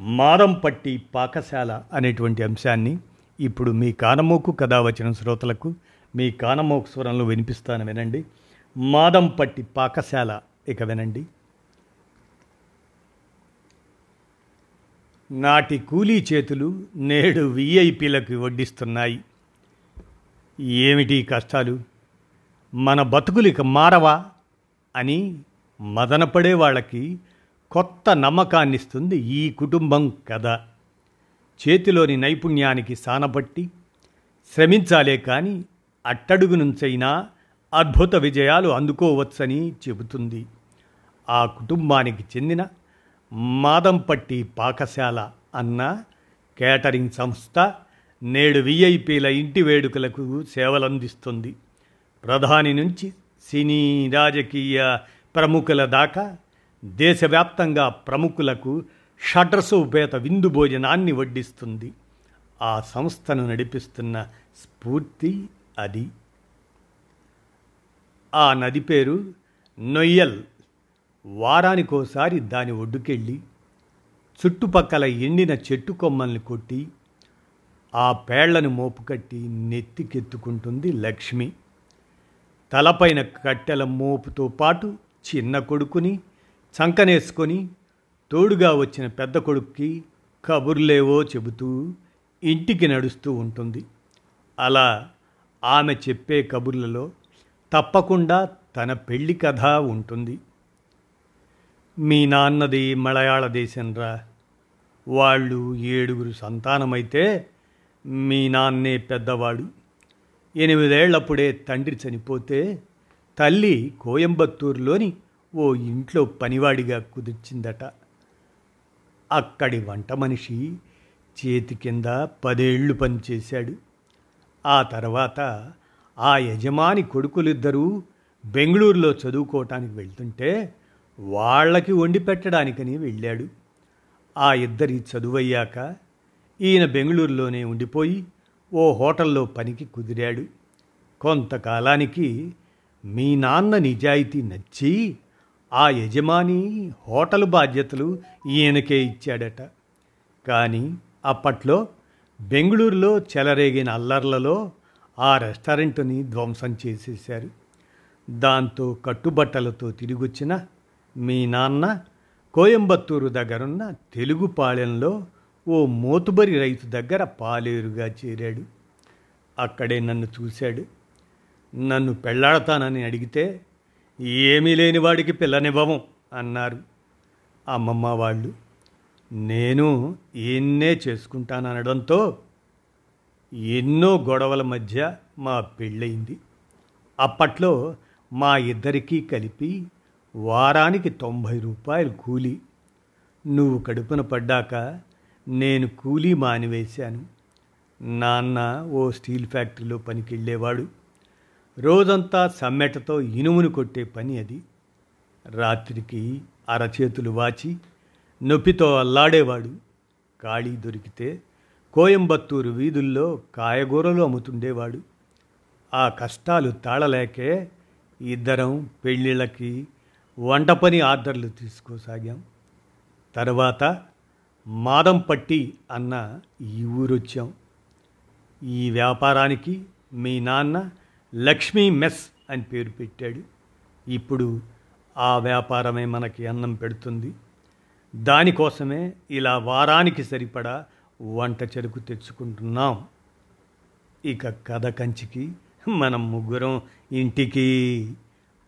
మారంపట్టి పాకశాల అనేటువంటి అంశాన్ని ఇప్పుడు మీ కానమోకు కథ వచ్చిన శ్రోతలకు మీ కానమోకు స్వరంలో వినిపిస్తాను వినండి. మాదంపట్టి పాకశాల ఇక వినండి. నాటి కూలీ చేతులు నేడు విఐపీలకు వడ్డిస్తున్నాయి. ఏమిటి కష్టాలు? మన బతుకులు ఇక మారవా అని మదనపడే వాళ్ళకి కొత్త నమ్మకాన్నిస్తుంది ఈ కుటుంబం కథ. చేతిలోని నైపుణ్యానికి సానబట్టి శ్రమించాలే కానీ అట్టడుగు నుంచైనా అద్భుత విజయాలు అందుకోవచ్చని చెబుతుంది. ఆ కుటుంబానికి చెందిన మాదంపట్టి పాకశాల అన్న కేటరింగ్ సంస్థ నేడు విఐపీల ఇంటి వేడుకలకు సేవలందిస్తుంది. ప్రధాని నుంచి సినీ రాజకీయ ప్రముఖుల దాకా దేశవ్యాప్తంగా ప్రముఖులకు షడ్రసోపేత విందు భోజనాన్ని వడ్డిస్తుంది. ఆ సంస్థను నడిపిస్తున్న స్ఫూర్తి అది. ఆ నది పేరు నొయ్యల్. వారానికోసారి దాని ఒడ్డుకెళ్ళి చుట్టుపక్కల ఎండిన చెట్టు కొమ్మల్ని కొట్టి ఆ పేళ్ళను మోపుకట్టి నెత్తికెత్తుకుంటుంది లక్ష్మి. తలపైన కట్టెల మోపుతో పాటు చిన్న కొడుకుని చంకనేసుకొని తోడుగా వచ్చిన పెద్ద కొడుక్కి కబుర్లేవో చెబుతూ ఇంటికి నడుస్తూ ఉంటుంది. అలా ఆమె చెప్పే కబుర్లలో తప్పకుండా తన పెళ్ళి కథ ఉంటుంది. మీ నాన్నది మలయాళ దేశంరా. వాళ్ళు ఏడుగురు సంతానమైతే మీ నాన్నే పెద్దవాడు. ఎనిమిదేళ్ళప్పుడే తండ్రి చనిపోతే తల్లి కోయంబత్తూరులోని ఓ ఇంట్లో పనివాడిగా కుదిర్చిందట. అక్కడి వంట మనిషి చేతి కింద పదేళ్ళు పనిచేశాడు ఆ తర్వాత ఆ యజమాని కొడుకులిద్దరూ బెంగళూరులో చదువుకోవటానికి వెళ్తుంటే వాళ్ళకి వండి పెట్టడానికని వెళ్ళాడు. ఆ ఇద్దరి చదువయ్యాక ఈయన బెంగళూరులోనే ఉండిపోయి ఓ హోటల్లో పనికి కుదిరాడు. కొంతకాలానికి మీ నాన్న నిజాయితీ నచ్చి ఆ యజమాని హోటల్ బాధ్యతలు ఈయనకే ఇచ్చాడట. కానీ అప్పట్లో బెంగళూరులో చెలరేగిన అల్లర్లలో ఆ రెస్టారెంట్ని ధ్వంసం చేసేశారు. దాంతో కట్టుబట్టలతో తిరిగొచ్చిన మీ నాన్న కోయంబత్తూరు దగ్గరున్న తెలుగుపాళెంలో ఓ మోతుబరి రైతు దగ్గర పాలేరుగా చేరాడు. అక్కడే నన్ను చూశాడు. నన్ను పెళ్ళాడతానని అడిగితే ఏమీ లేని వాడికి పిల్లనివ్వము అన్నారు. అమ్మమ్మ వాళ్ళు నేను ఈయన్నే చేసుకుంటాననడంతో ఎన్నో గొడవల మధ్య మా పెళ్ళయింది. అప్పట్లో మా ఇద్దరికీ కలిపి వారానికి తొంభై రూపాయలు కూలి. నువ్వు కడుపున పడ్డాక నేను కూలీ మానివేశాను. నాన్న ఓ స్టీల్ ఫ్యాక్టరీలో పనికి వెళ్ళేవాడు రోజంతా సమ్మెటతో ఇనుమును కొట్టే పని అది. రాత్రికి అరచేతులు వాచి నొప్పితో అల్లాడేవాడు. ఖాళీ దొరికితే కోయంబత్తూరు వీధుల్లో కాయగూరలు అమ్ముతుండేవాడు. ఆ కష్టాలు తాళలేకే ఇద్దరం పెళ్ళిళ్ళకి వంట పని ఆర్డర్లు తీసుకోసాగాం. తర్వాత మాదంపట్టి అన్న ఈ ఊరొచ్చాం. ఈ వ్యాపారానికి మీ నాన్న లక్ష్మీ మెస్ అని పేరు పెట్టాడు. ఇప్పుడు ఆ వ్యాపారమే మనకి అన్నం పెడుతుంది. దానికోసమే ఇలా వారానికి సరిపడా వంట చెరుకు తెచ్చుకుంటున్నాం. ఇక కథ కంచికి మనం ముగ్గురం ఇంటికి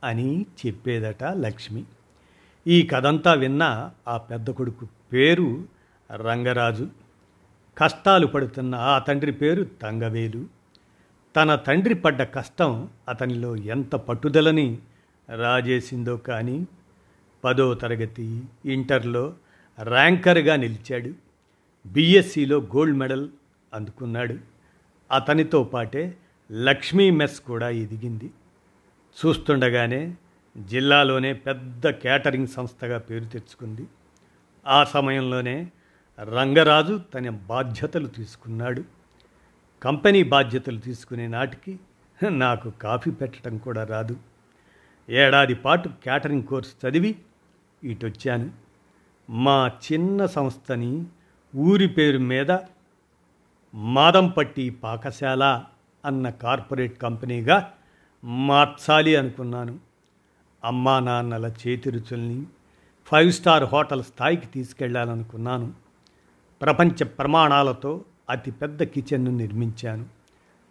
అని చెప్పేదట లక్ష్మి. ఈ కథంతా విన్న ఆ పెద్ద కొడుకు పేరు రంగరాజు. కష్టాలు పడుతున్న ఆ తండ్రి పేరు తంగవేలు. తన తండ్రి పడ్డ కష్టం అతనిలో ఎంత పట్టుదలని రాజేసిందో కానీ పదో తరగతి ఇంటర్లో ర్యాంకర్గా నిలిచాడు. బీఎస్సీలో గోల్డ్ మెడల్ అందుకున్నాడు. అతనితో పాటే లక్ష్మీ మెస్ కూడా ఎదిగింది. చూస్తుండగానే జిల్లాలోనే పెద్ద కేటరింగ్ సంస్థగా పేరు తెచ్చుకుంది. ఆ సమయంలోనే రంగరాజు తన బాధ్యతలు తీసుకున్నాడు. కంపెనీ బాధ్యతలు తీసుకునే నాటికి నాకు కాఫీ పెట్టడం కూడా రాదు. ఏడాది పాటు క్యాటరింగ్ కోర్స్ చదివి ఇటొచ్చాను. మా చిన్న సంస్థని ఊరి పేరు మీద మాదంపట్టి పాకశాల అన్న కార్పొరేట్ కంపెనీగా మార్చాలి అనుకున్నాను. అమ్మా నాన్నల చేతి రుచుల్ని ఫైవ్ స్టార్ హోటల్ స్థాయికి తీసుకెళ్ళాలనుకున్నాను. ప్రపంచ ప్రమాణాలతో అతిపెద్ద కిచెన్ను నిర్మించాను.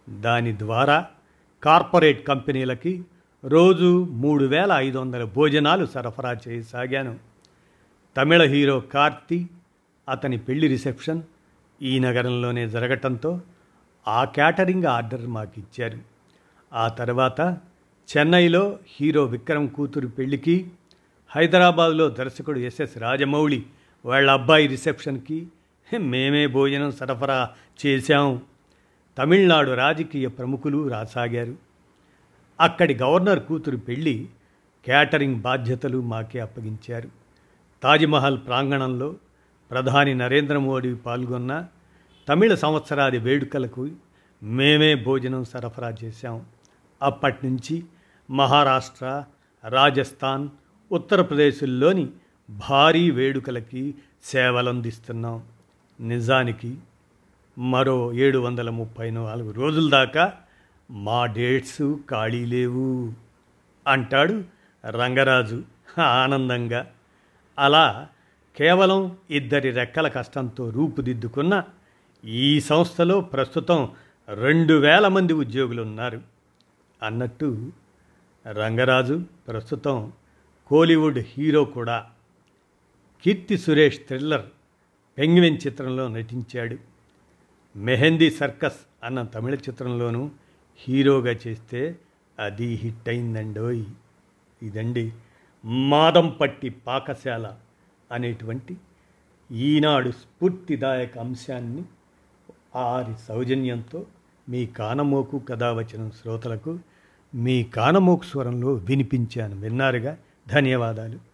దాని ద్వారా కార్పొరేట్ కంపెనీలకి రోజు మూడు వేల ఐదు వందల భోజనాలు సరఫరా చేయసాగాను. తమిళ హీరో కార్తీ అతని పెళ్ళి రిసెప్షన్ ఈ నగరంలోనే జరగటంతో ఆ క్యాటరింగ్ ఆర్డర్ మాకు ఇచ్చారు ఆ తర్వాత చెన్నైలో హీరో విక్రమ్ కూతురు పెళ్ళికి హైదరాబాద్లో దర్శకుడు ఎస్ఎస్ రాజమౌళి వాళ్ళ అబ్బాయి రిసెప్షన్కి మేమే భోజనం సరఫరా చేశాం. తమిళనాడు రాజకీయ ప్రముఖులు రాసాగారు. అక్కడి గవర్నర్ కూతురు పెళ్ళి క్యాటరింగ్ బాధ్యతలు మాకే అప్పగించారు. తాజ్మహల్ ప్రాంగణంలో ప్రధాని నరేంద్ర మోడీ పాల్గొన్న తమిళ సంవత్సరాది వేడుకలకు మేమే భోజనం సరఫరా చేశాం. అప్పటి నుంచి మహారాష్ట్ర రాజస్థాన్ ఉత్తరప్రదేశ్లోని భారీ వేడుకలకి సేవలందిస్తున్నాం. నిజానికి మరో ఏడు వందల ముప్పై నాలుగు రోజుల దాకా మా డేట్స్ ఖాళీ లేవు అంటాడు రంగరాజు ఆనందంగా. అలా కేవలం ఇద్దరి రెక్కల కష్టంతో రూపుదిద్దుకున్న ఈ సంస్థలో ప్రస్తుతం రెండు వేల మంది ఉద్యోగులు ఉన్నారు అన్నట్టు రంగరాజు ప్రస్తుతం కోలీవుడ్ హీరో కూడా కీర్తి సురేష్ థ్రిల్లర్ పెంగ్విన్ చిత్రంలో నటించాడు. మెహందీ సర్కస్ అన్న తమిళ చిత్రంలోనూ హీరోగా చేస్తే అది హిట్ అయిందండోయ్. ఇదండి మాదంపట్టి పాకశాల అనేటువంటి ఈనాడు స్ఫూర్తిదాయక అంశాన్ని ఆరి సౌజన్యంతో మీ కానమోకు కథ వచ్చిన శ్రోతలకు మీ కానమోకు స్వరంలో వినిపించాను. విన్నారుగా? ధన్యవాదాలు.